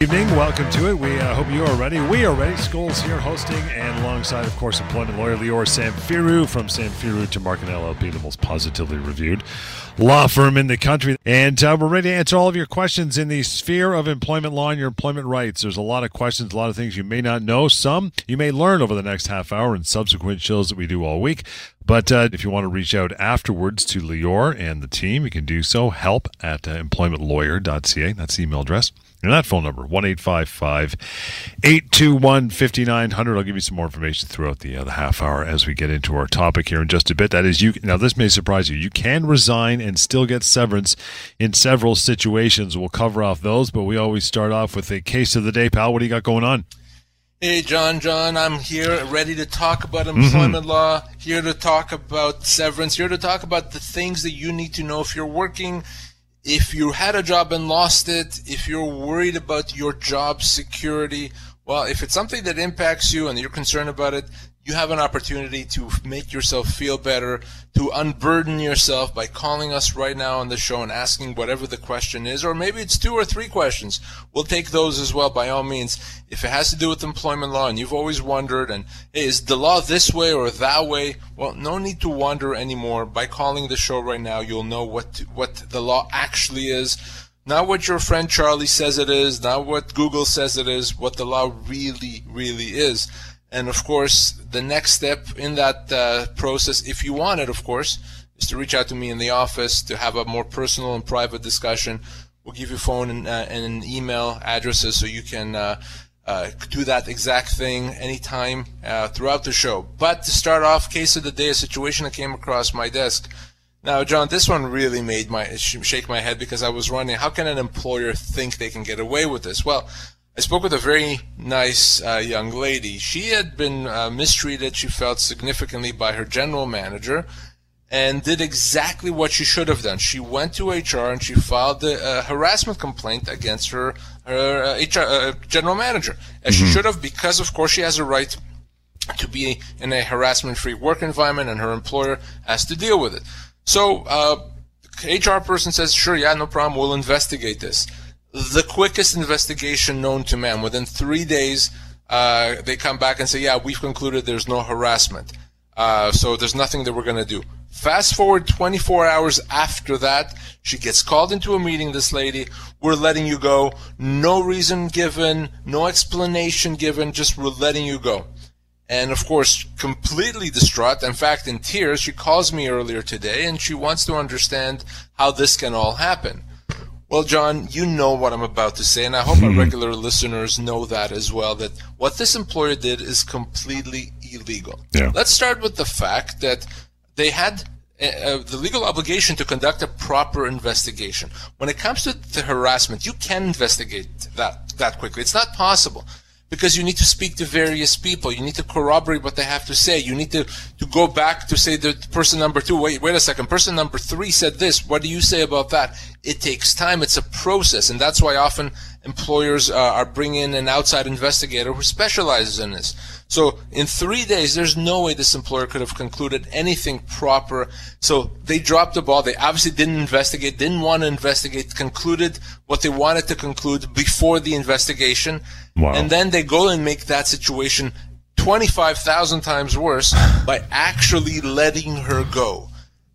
Evening, welcome to it. We uh, hope you are ready. We are ready. Scholes here hosting, and alongside, of course, employment lawyer Lior Samfiru from Samfiru to Tumarkin LLP, the most positively reviewed law firm in the country. And uh, we're ready to answer all of your questions in the sphere of employment law and your employment rights. There's a lot of questions, a lot of things you may not know. Some you may learn over the next half hour and subsequent shows that we do all week. But uh, if you want to reach out afterwards to Lior and the team, you can do so. Help at uh, employmentlawyer.ca. That's the email address. And that phone number, 1 821 5900. I'll give you some more information throughout the, uh, the half hour as we get into our topic here in just a bit. That is, you. Now, this may surprise you. You can resign and still get severance in several situations. We'll cover off those, but we always start off with a case of the day. Pal, what do you got going on? Hey, John, John, I'm here ready to talk about employment mm-hmm. law, here to talk about severance, here to talk about the things that you need to know if you're working if you had a job and lost it, if you're worried about your job security, well, if it's something that impacts you and you're concerned about it, you have an opportunity to make yourself feel better, to unburden yourself by calling us right now on the show and asking whatever the question is, or maybe it's two or three questions. We'll take those as well by all means. If it has to do with employment law and you've always wondered, and hey, is the law this way or that way? Well, no need to wonder anymore. By calling the show right now, you'll know what what the law actually is. Not what your friend Charlie says it is, not what Google says it is, what the law really, really is. And of course, the next step in that uh, process, if you want it, of course, is to reach out to me in the office to have a more personal and private discussion. We'll give you phone and, uh, and email addresses so you can uh, uh do that exact thing anytime uh, throughout the show. But to start off, case of the day, a situation that came across my desk. Now, John, this one really made my shake my head because I was wondering how can an employer think they can get away with this? Well, I spoke with a very nice uh, young lady. She had been uh, mistreated, she felt significantly by her general manager, and did exactly what she should have done. She went to HR and she filed a uh, harassment complaint against her, her HR, uh, uh, general manager, as mm-hmm. she should have, because of course she has a right to be in a harassment-free work environment, and her employer has to deal with it. So, HR uh, person says, "Sure, yeah, no problem. We'll investigate this." The quickest investigation known to man. Within three days, uh, they come back and say, yeah, we've concluded there's no harassment. Uh, so there's nothing that we're going to do. Fast forward 24 hours after that, she gets called into a meeting, this lady. We're letting you go. No reason given, no explanation given, just we're letting you go. And of course, completely distraught, in fact, in tears, she calls me earlier today and she wants to understand how this can all happen. Well, John, you know what I'm about to say, and I hope our hmm. regular listeners know that as well. That what this employer did is completely illegal. Yeah. Let's start with the fact that they had uh, uh, the legal obligation to conduct a proper investigation. When it comes to the harassment, you can investigate that that quickly. It's not possible because you need to speak to various people. You need to corroborate what they have to say. You need to, to go back to say the person number two, wait, wait a second, person number three said this. What do you say about that? It takes time. It's a process. And that's why often employers uh, are bringing in an outside investigator who specializes in this. So in three days, there's no way this employer could have concluded anything proper. So they dropped the ball. They obviously didn't investigate, didn't want to investigate, concluded what they wanted to conclude before the investigation. Wow. And then they go and make that situation 25,000 times worse by actually letting her go.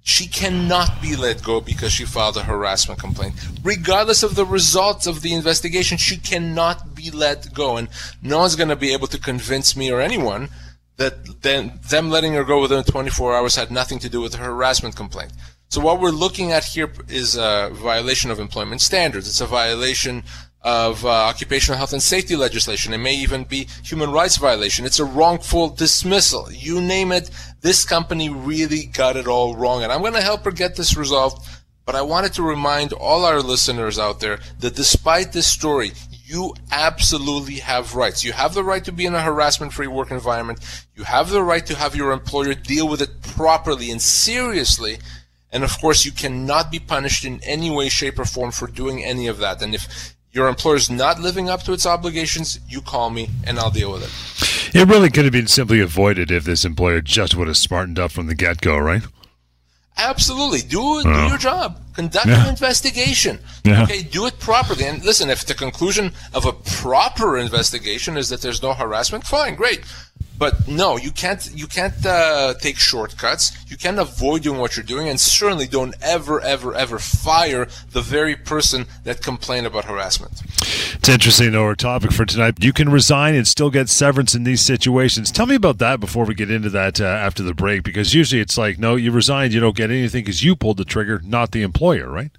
She cannot be let go because she filed a harassment complaint. Regardless of the results of the investigation, she cannot be let go. And no one's going to be able to convince me or anyone that then them letting her go within 24 hours had nothing to do with her harassment complaint. So what we're looking at here is a violation of employment standards. It's a violation of uh, occupational health and safety legislation. It may even be human rights violation. It's a wrongful dismissal. You name it. This company really got it all wrong, and I'm going to help her get this resolved. But I wanted to remind all our listeners out there that despite this story, you absolutely have rights. You have the right to be in a harassment-free work environment. You have the right to have your employer deal with it properly and seriously. And of course, you cannot be punished in any way, shape, or form for doing any of that. And if your employer is not living up to its obligations, you call me and I'll deal with it. It really could have been simply avoided if this employer just would have smartened up from the get go, right? Absolutely. Do, do Oh. your job. Conduct Yeah. an investigation. Yeah. Okay, do it properly. And listen, if the conclusion of a proper investigation is that there's no harassment, fine, great. But no, you can't. You can't uh, take shortcuts. You can't avoid doing what you're doing, and certainly don't ever, ever, ever fire the very person that complained about harassment. It's interesting, though, our topic for tonight. You can resign and still get severance in these situations. Tell me about that before we get into that uh, after the break, because usually it's like, no, you resigned, you don't get anything because you pulled the trigger, not the employer, right?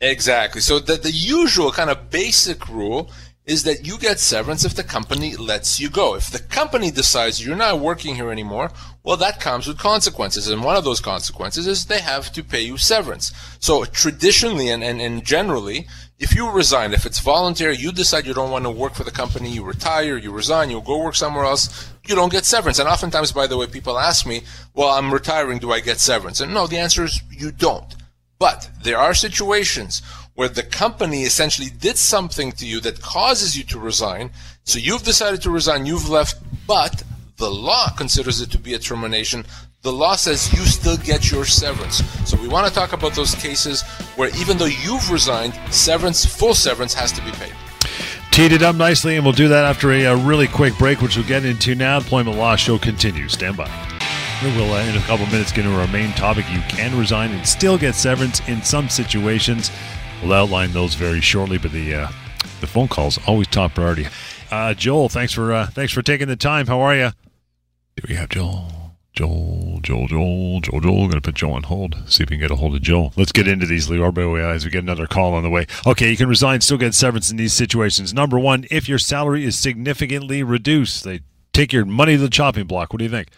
Exactly. So the, the usual kind of basic rule is that you get severance if the company lets you go. If the company decides you're not working here anymore, well, that comes with consequences. And one of those consequences is they have to pay you severance. So traditionally and, and, and generally, if you resign, if it's voluntary, you decide you don't want to work for the company, you retire, you resign, you go work somewhere else, you don't get severance. And oftentimes, by the way, people ask me, well, I'm retiring, do I get severance? And no, the answer is you don't. But there are situations where the company essentially did something to you that causes you to resign. So you've decided to resign, you've left, but the law considers it to be a termination. The law says you still get your severance. So we want to talk about those cases where even though you've resigned, severance, full severance has to be paid. Teed it up nicely, and we'll do that after a, uh really quick break, which we'll get into now. Employment Law Show continues. Stand by. We'll, uh, in a couple minutes, get into our main topic. You can resign and still get severance in some situations. We'll outline those very shortly, but the uh, the phone calls always top priority. Uh, Joel, thanks for uh, thanks for taking the time. How are you? Do we have Joel? Joel, Joel, Joel, Joel, Joel. Going to put Joel on hold. See if we can get a hold of Joel. Let's get into these, Lior, by the way, as we get another call on the way. Okay, you can resign, still get severance in these situations. Number one, if your salary is significantly reduced, they take your money to the chopping block. What do you think?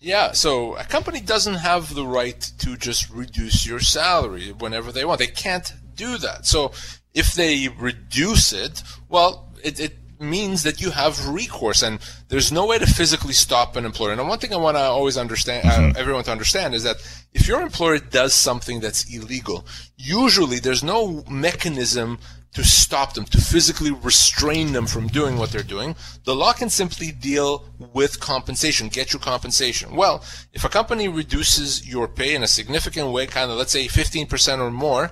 Yeah, so a company doesn't have the right to just reduce your salary whenever they want. They can't do that. So if they reduce it, well, it, it means that you have recourse, and there's no way to physically stop an employer. And one thing I want to always understand, uh, everyone to understand, is that if your employer does something that's illegal, usually there's no mechanism to stop them, to physically restrain them from doing what they're doing. The law can simply deal with compensation, get you compensation. Well, if a company reduces your pay in a significant way, kind of let's say 15% or more,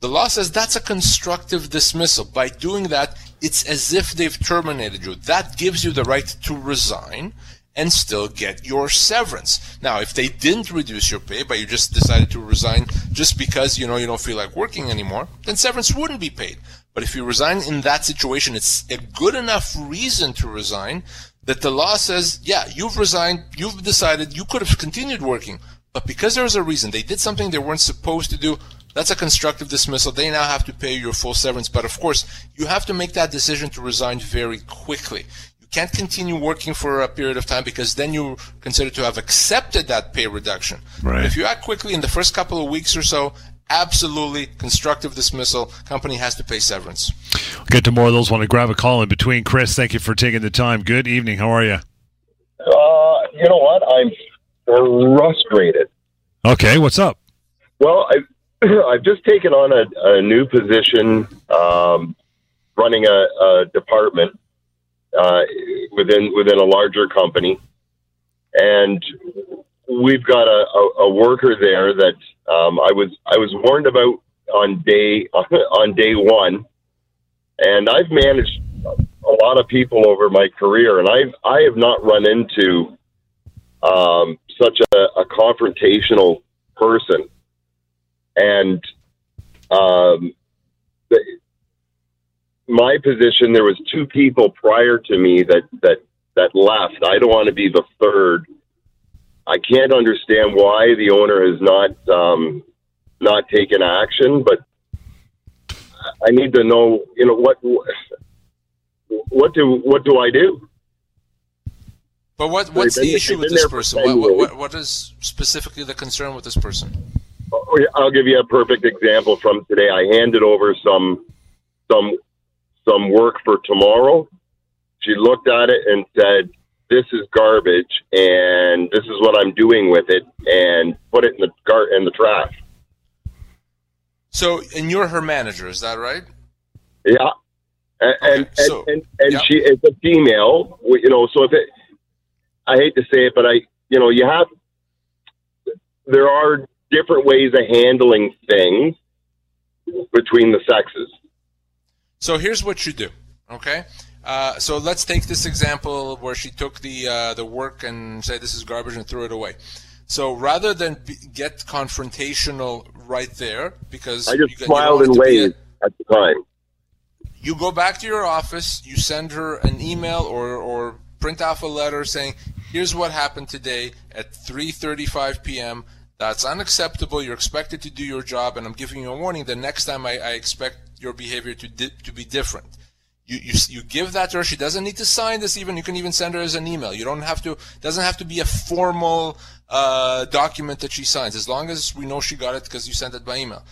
the law says that's a constructive dismissal. By doing that, it's as if they've terminated you. That gives you the right to resign and still get your severance. Now, if they didn't reduce your pay, but you just decided to resign just because you know you don't feel like working anymore, then severance wouldn't be paid. But if you resign in that situation, it's a good enough reason to resign that the law says, yeah, you've resigned, you've decided you could have continued working, but because there was a reason, they did something they weren't supposed to do, that's a constructive dismissal. They now have to pay your full severance. But of course, you have to make that decision to resign very quickly. You can't continue working for a period of time because then you're considered to have accepted that pay reduction. Right. If you act quickly in the first couple of weeks or so, absolutely constructive dismissal. Company has to pay severance. We'll get to more of those when I grab a call in between. Chris, thank you for taking the time. Good evening. How are you? Uh, you know what? I'm frustrated. Okay, what's up? Well, I've, I've just taken on a, a new position, um, running a, a department uh, within within a larger company, and we've got a, a, a worker there that um, I was I was warned about on day on day one, and I've managed a lot of people over my career, and I've I have not run into um, such a, a confrontational person, and um, the, my position there was two people prior to me that that that left. I don't want to be the third. I can't understand why the owner has not um, not taken action, but I need to know. You know what what do what do I do? But what what's the issue with this person? What, what, what, what is specifically the concern with this person? Oh, I'll give you a perfect example from today. I handed over some some some work for tomorrow. She looked at it and said, "This is garbage, and this is what I'm doing with it," and put it in the gar- in the trash. So, and you're her manager, is that right? Yeah, and and, so- and, and, and yeah. she is a female. You know, so if it, I hate to say it, but I, you know, you have there are different ways of handling things between the sexes. So here's what you do, okay? Uh, so let's take this example where she took the uh, the work and say this is garbage and threw it away. So rather than be, get confrontational right there, because I just you, smiled and waved at the time. You go back to your office, you send her an email or, or print off a letter saying, "Here's what happened today at 3:35 p.m. That's unacceptable. You're expected to do your job, and I'm giving you a warning. The next time I, I expect your behavior to di- to be different." You, you, you give that to her. She doesn't need to sign this. Even you can even send her as an email. You don't have to. Doesn't have to be a formal uh, document that she signs. As long as we know she got it because you sent it by email.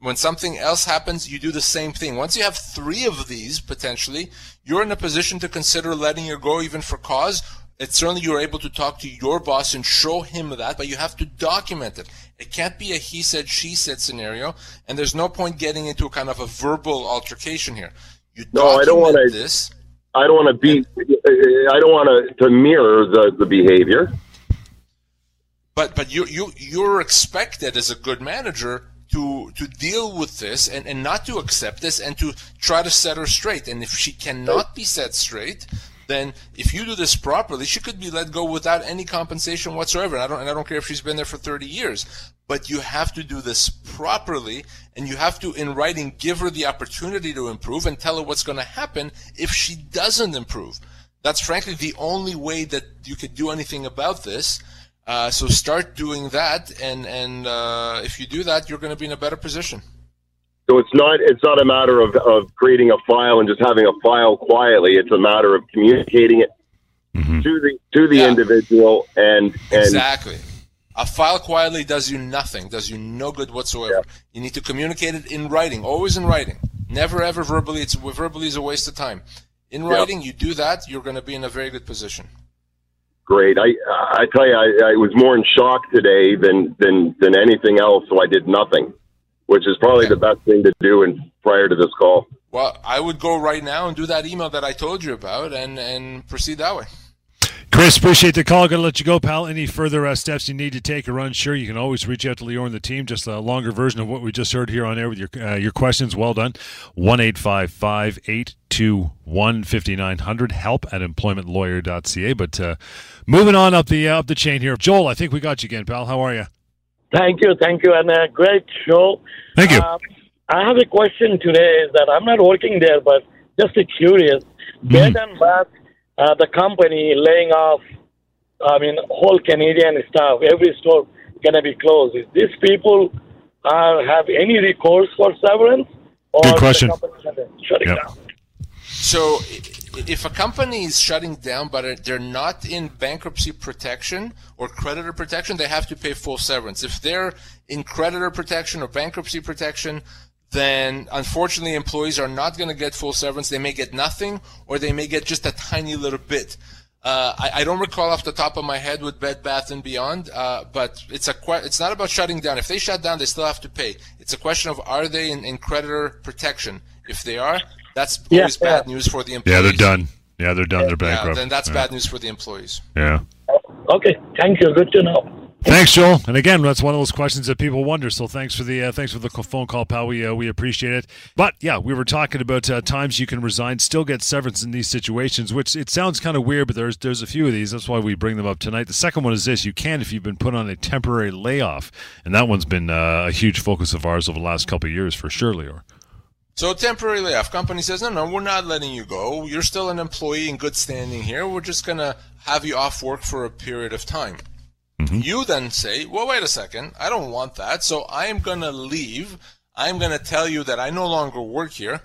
When something else happens, you do the same thing. Once you have three of these potentially, you're in a position to consider letting her go even for cause. It's certainly you're able to talk to your boss and show him that, but you have to document it. It can't be a he said, she said scenario, and there's no point getting into a kind of a verbal altercation here. You no, I don't want to. This. I don't want to be. I don't want to to mirror the the behavior. But but you you you're expected as a good manager to to deal with this and, and not to accept this and to try to set her straight. And if she cannot be set straight, then if you do this properly, she could be let go without any compensation whatsoever. And I don't and I don't care if she's been there for 30 years. But you have to do this properly, and you have to, in writing, give her the opportunity to improve and tell her what's going to happen if she doesn't improve. That's frankly the only way that you could do anything about this. Uh, so start doing that, and and uh, if you do that, you're going to be in a better position. So it's not it's not a matter of, of creating a file and just having a file quietly. It's a matter of communicating it mm-hmm. to the to the yeah. individual and, and exactly. A file quietly does you nothing, does you no good whatsoever. Yeah. You need to communicate it in writing, always in writing. Never ever verbally. It's verbally is a waste of time. In writing, yeah. you do that, you're going to be in a very good position. Great. I I tell you, I, I was more in shock today than than than anything else. So I did nothing, which is probably okay. the best thing to do. And prior to this call. Well, I would go right now and do that email that I told you about, and and proceed that way. Chris, appreciate the call. Going to let you go, pal. Any further uh, steps you need to take or unsure, you can always reach out to Lior and the team. Just a longer version of what we just heard here on air with your uh, your questions. Well done. One eight five five eight two one fifty nine hundred. Help at employmentlawyer.ca. But uh, moving on up the uh, up the chain here, Joel. I think we got you again, pal. How are you? Thank you, thank you, and a great show. Thank you. Uh, I have a question today. Is that I'm not working there, but just a curious. Mm. Bed and Bath uh, the company laying off, I mean, whole Canadian staff, every store going to be closed. Is these people uh, have any recourse for severance? Or Good question. shutting yep. down? So, if a company is shutting down, but they're not in bankruptcy protection or creditor protection, they have to pay full severance. If they're in creditor protection or bankruptcy protection, then unfortunately employees are not going to get full severance. They may get nothing, or they may get just a tiny little bit. Uh, I, I, don't recall off the top of my head with Bed Bath and Beyond, uh, but it's a que- it's not about shutting down. If they shut down, they still have to pay. It's a question of are they in, in creditor protection? If they are, that's always yeah, bad news for the employees. Yeah, they're done. Yeah, they're done. They're bankrupt. Yeah, then that's yeah. bad news for the employees. Yeah. Okay, thank you. Good to know. Thanks, Joel. And again, that's one of those questions that people wonder. So thanks for the uh, thanks for the phone call, pal. We uh, we appreciate it. But yeah, we were talking about uh, times you can resign, still get severance in these situations, which it sounds kind of weird, but there's there's a few of these. That's why we bring them up tonight. The second one is this: you can if you've been put on a temporary layoff, and that one's been uh, a huge focus of ours over the last couple of years for sure, Lior. So temporary layoff. Company says, no, no, we're not letting you go. You're still an employee in good standing here. We're just gonna have you off work for a period of time. Mm-hmm. You then say, well, wait a second, I don't want that, so I am going to leave. I'm going to tell you that I no longer work here,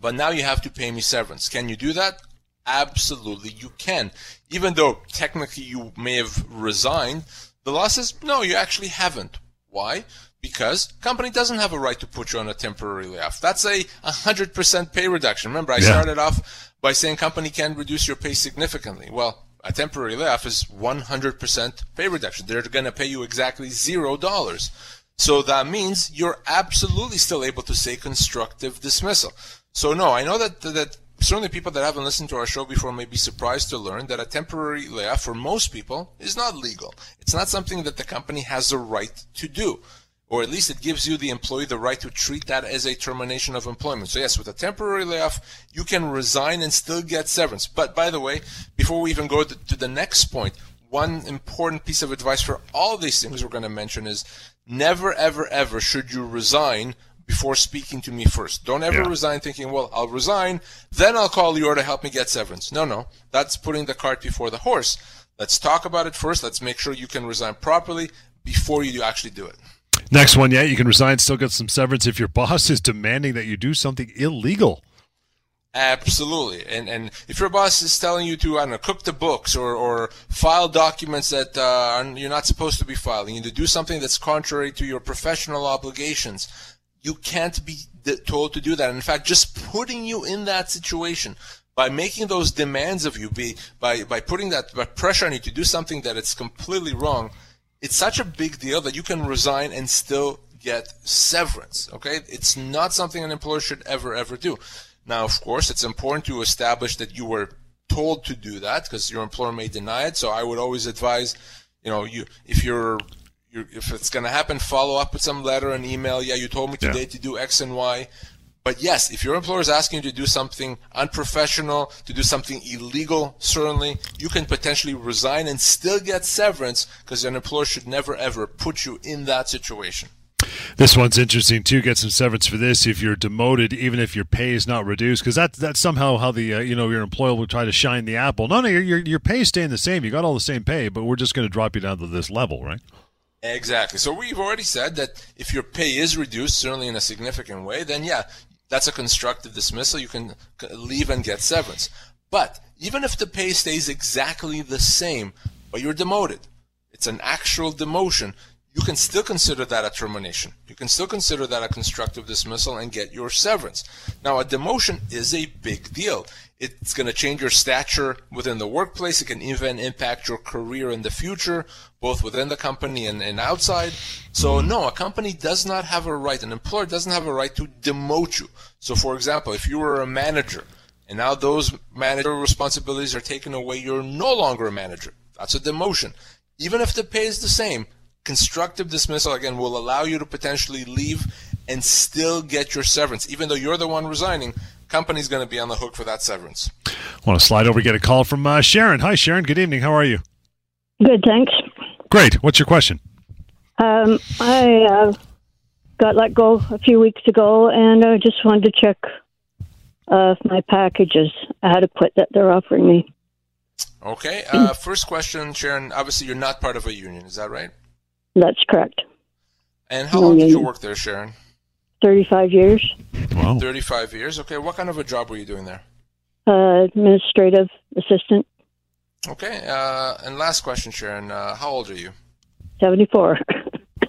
but now you have to pay me severance. Can you do that? Absolutely, you can. Even though technically you may have resigned, the law says, no, you actually haven't. Why? Because company doesn't have a right to put you on a temporary layoff. That's a 100% pay reduction. Remember, I yeah. started off by saying company can reduce your pay significantly. Well, a temporary layoff is 100% pay reduction. They're going to pay you exactly zero dollars. So that means you're absolutely still able to say constructive dismissal. So no, I know that that certainly people that haven't listened to our show before may be surprised to learn that a temporary layoff for most people is not legal. It's not something that the company has a right to do. Or at least it gives you, the employee, the right to treat that as a termination of employment. So yes, with a temporary layoff, you can resign and still get severance. But by the way, before we even go to the next point, one important piece of advice for all these things we're going to mention is never, ever, ever should you resign before speaking to me first. Don't ever yeah. resign thinking, well, I'll resign, then I'll call Lior to help me get severance. No, no. That's putting the cart before the horse. Let's talk about it first. Let's make sure you can resign properly before you actually do it. Next one, yeah, you can resign, still get some severance if your boss is demanding that you do something illegal. Absolutely, and and if your boss is telling you to, I don't know, cook the books or, or file documents that uh, you're not supposed to be filing, you to do something that's contrary to your professional obligations, you can't be told to do that. In fact, just putting you in that situation by making those demands of you, be, by, by putting that pressure on you to do something that it's completely wrong, it's such a big deal that you can resign and still get severance. Okay? It's not something an employer should ever, ever do. Now, of course, it's important to establish that you were told to do that because your employer may deny it. So I would always advise, you know, you if you're if it's going to happen, follow up with some letter and email. Yeah, you told me today yeah. to do X and Y. But yes, if your employer is asking you to do something unprofessional, to do something illegal, certainly, you can potentially resign and still get severance because an employer should never ever put you in that situation. This one's interesting too. Get some severance for this if you're demoted, even if your pay is not reduced, because that that's somehow how the uh, you know your employer will try to shine the apple. No, no, your your your pay is staying the same. You got all the same pay, but we're just going to drop you down to this level, right? Exactly. So we've already said that if your pay is reduced, certainly in a significant way, then yeah, that's a constructive dismissal. You can leave and get severance. But even if the pay stays exactly the same, but you're demoted, it's an actual demotion, you can still consider that a termination. You can still consider that a constructive dismissal and get your severance. Now, a demotion is a big deal. It's going to change your stature within the workplace. It can even impact your career in the future, both within the company and, and outside. So, no, a company does not have a right, an employer doesn't have a right to demote you. So, for example, if you were a manager and now those manager responsibilities are taken away, you're no longer a manager. That's a demotion. Even if the pay is the same, constructive dismissal again will allow you to potentially leave and still get your severance. Even though you're the one resigning company's going to be on the hook for that severance. I want to slide over get a call from uh, sharon. Hi sharon. Good evening. How are you? Good thanks. Great. What's your question? Um, i uh, got let go a few weeks ago and i just wanted to check uh, my packages i had to quit that they're offering me. Okay uh, first question sharon. Obviously you're not part of a union. Is that right that's correct. And how long did you work there, Sharon? 35 years. Wow. 35 years. Okay. What kind of a job were you doing there? Uh, administrative assistant. Okay. Uh, and last question, Sharon. Uh, how old are you? 74.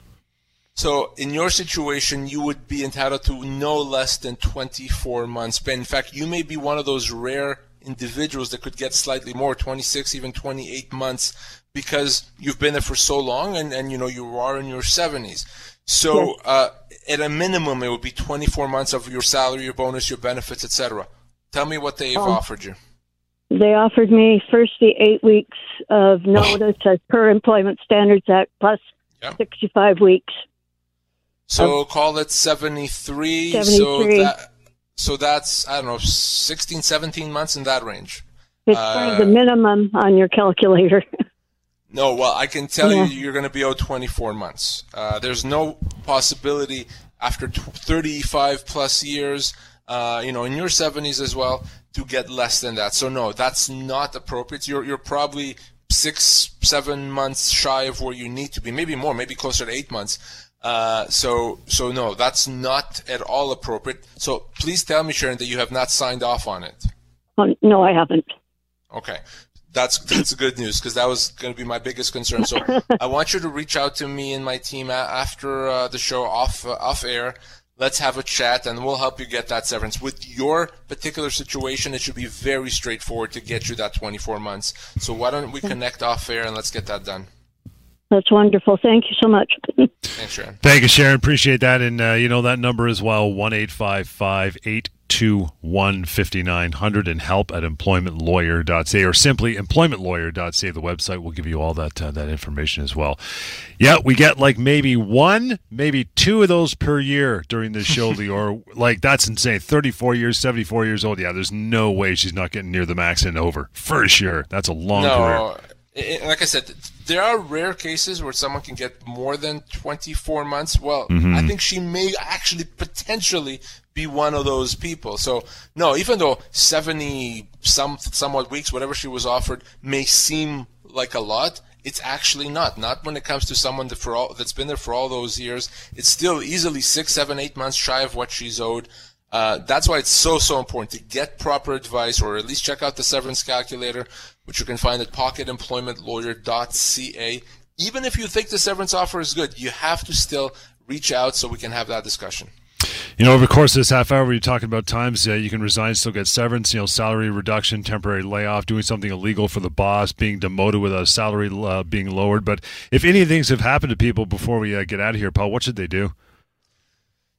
so, in your situation, you would be entitled to no less than 24 months. But in fact, you may be one of those rare individuals that could get slightly more 26 even 28 months because you've been there for so long and, and you know you are in your 70s. So yes. uh, at a minimum, it would be 24 months of your salary, your bonus, your benefits, etc. Tell me what they've um, offered you. They offered me first the eight weeks of notice as per Employment Standards Act plus yep. 65 weeks. So call it 73. 73. So, that, so that's, I don't know, 16, 17 months in that range. It's uh, the minimum on your calculator. No, well, I can tell yeah. you, you're going to be owed 24 months. Uh, there's no possibility after 35 plus years, uh, you know, in your 70s as well, to get less than that. So no, that's not appropriate. You're you're probably six, seven months shy of where you need to be, maybe more, maybe closer to eight months. Uh, so so no, that's not at all appropriate. So please tell me, Sharon, that you have not signed off on it. Um, no, I haven't. Okay that's that's good news because that was going to be my biggest concern. So I want you to reach out to me and my team after uh, the show off uh, off air. Let's have a chat, and we'll help you get that severance. With your particular situation, it should be very straightforward to get you that 24 months. So why don't we connect off air and let's get that done? That's wonderful. Thank you so much. Thanks, Sharon. Thank you, Sharon. Appreciate that. And uh, you know that number as well, one eight five five eight two one fifty nine hundred and help at employmentlawyer.ca or simply employmentlawyer.ca. The website will give you all that uh, that information as well. Yeah, we get like maybe one, maybe two of those per year during this show, Lior. Like that's insane. Thirty four years, seventy four years old. Yeah, there's no way she's not getting near the max and over for sure. That's a long no, career. Like I said, there are rare cases where someone can get more than 24 months. Well, Mm-hmm. I think she may actually potentially be one of those people. So, no, even though 70 some somewhat weeks, whatever she was offered, may seem like a lot, it's actually not. Not when it comes to someone that for all that's been there for all those years. It's still easily six, seven, eight months shy of what she's owed. Uh, that's why it's so so important to get proper advice, or at least check out the severance calculator, which you can find at pocketemploymentlawyer.ca. Even if you think the severance offer is good, you have to still reach out so we can have that discussion. You know, over the course of this half hour, we're talking about times uh, you can resign, still get severance, you know, salary reduction, temporary layoff, doing something illegal for the boss, being demoted with a salary uh, being lowered. But if any of things have happened to people before we uh, get out of here, Paul, what should they do?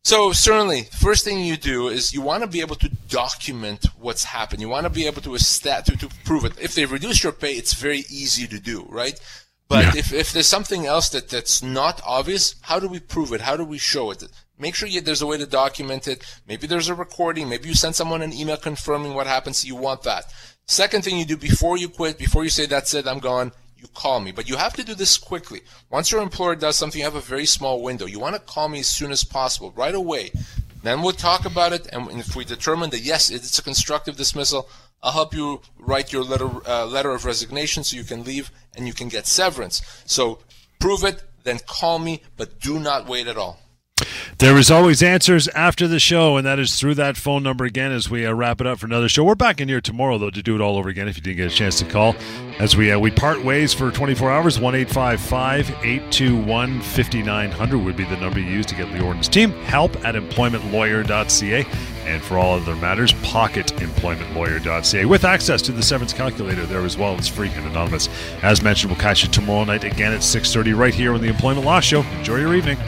So certainly, first thing you do is you want to be able to document what's happened. You want to be able to, estat- to to prove it. If they reduce your pay, it's very easy to do, right? But Yeah. if, if there's something else that, that's not obvious, how do we prove it? How do we show it? Make sure you, there's a way to document it. Maybe there's a recording. Maybe you send someone an email confirming what happened. So you want that. Second thing you do before you quit, before you say that's it, I'm gone, you call me. But you have to do this quickly. Once your employer does something, you have a very small window. You want to call me as soon as possible, right away. Then we'll talk about it, and if we determine that yes, it's a constructive dismissal, I'll help you write your letter uh, letter of resignation so you can leave and you can get severance. So prove it, then call me, but do not wait at all. There is always answers after the show, and that is through that phone number again as we uh, wrap it up for another show. We're back in here tomorrow, though, to do it all over again if you didn't get a chance to call. As we uh, we part ways for 24 hours, 1 821 5900 would be the number you use to get and his team. Help at employmentlawyer.ca. And for all other matters, pocketemploymentlawyer.ca with access to the severance calculator there as well. It's free and anonymous. As mentioned, we'll catch you tomorrow night again at 6.30 right here on the Employment Law Show. Enjoy your evening.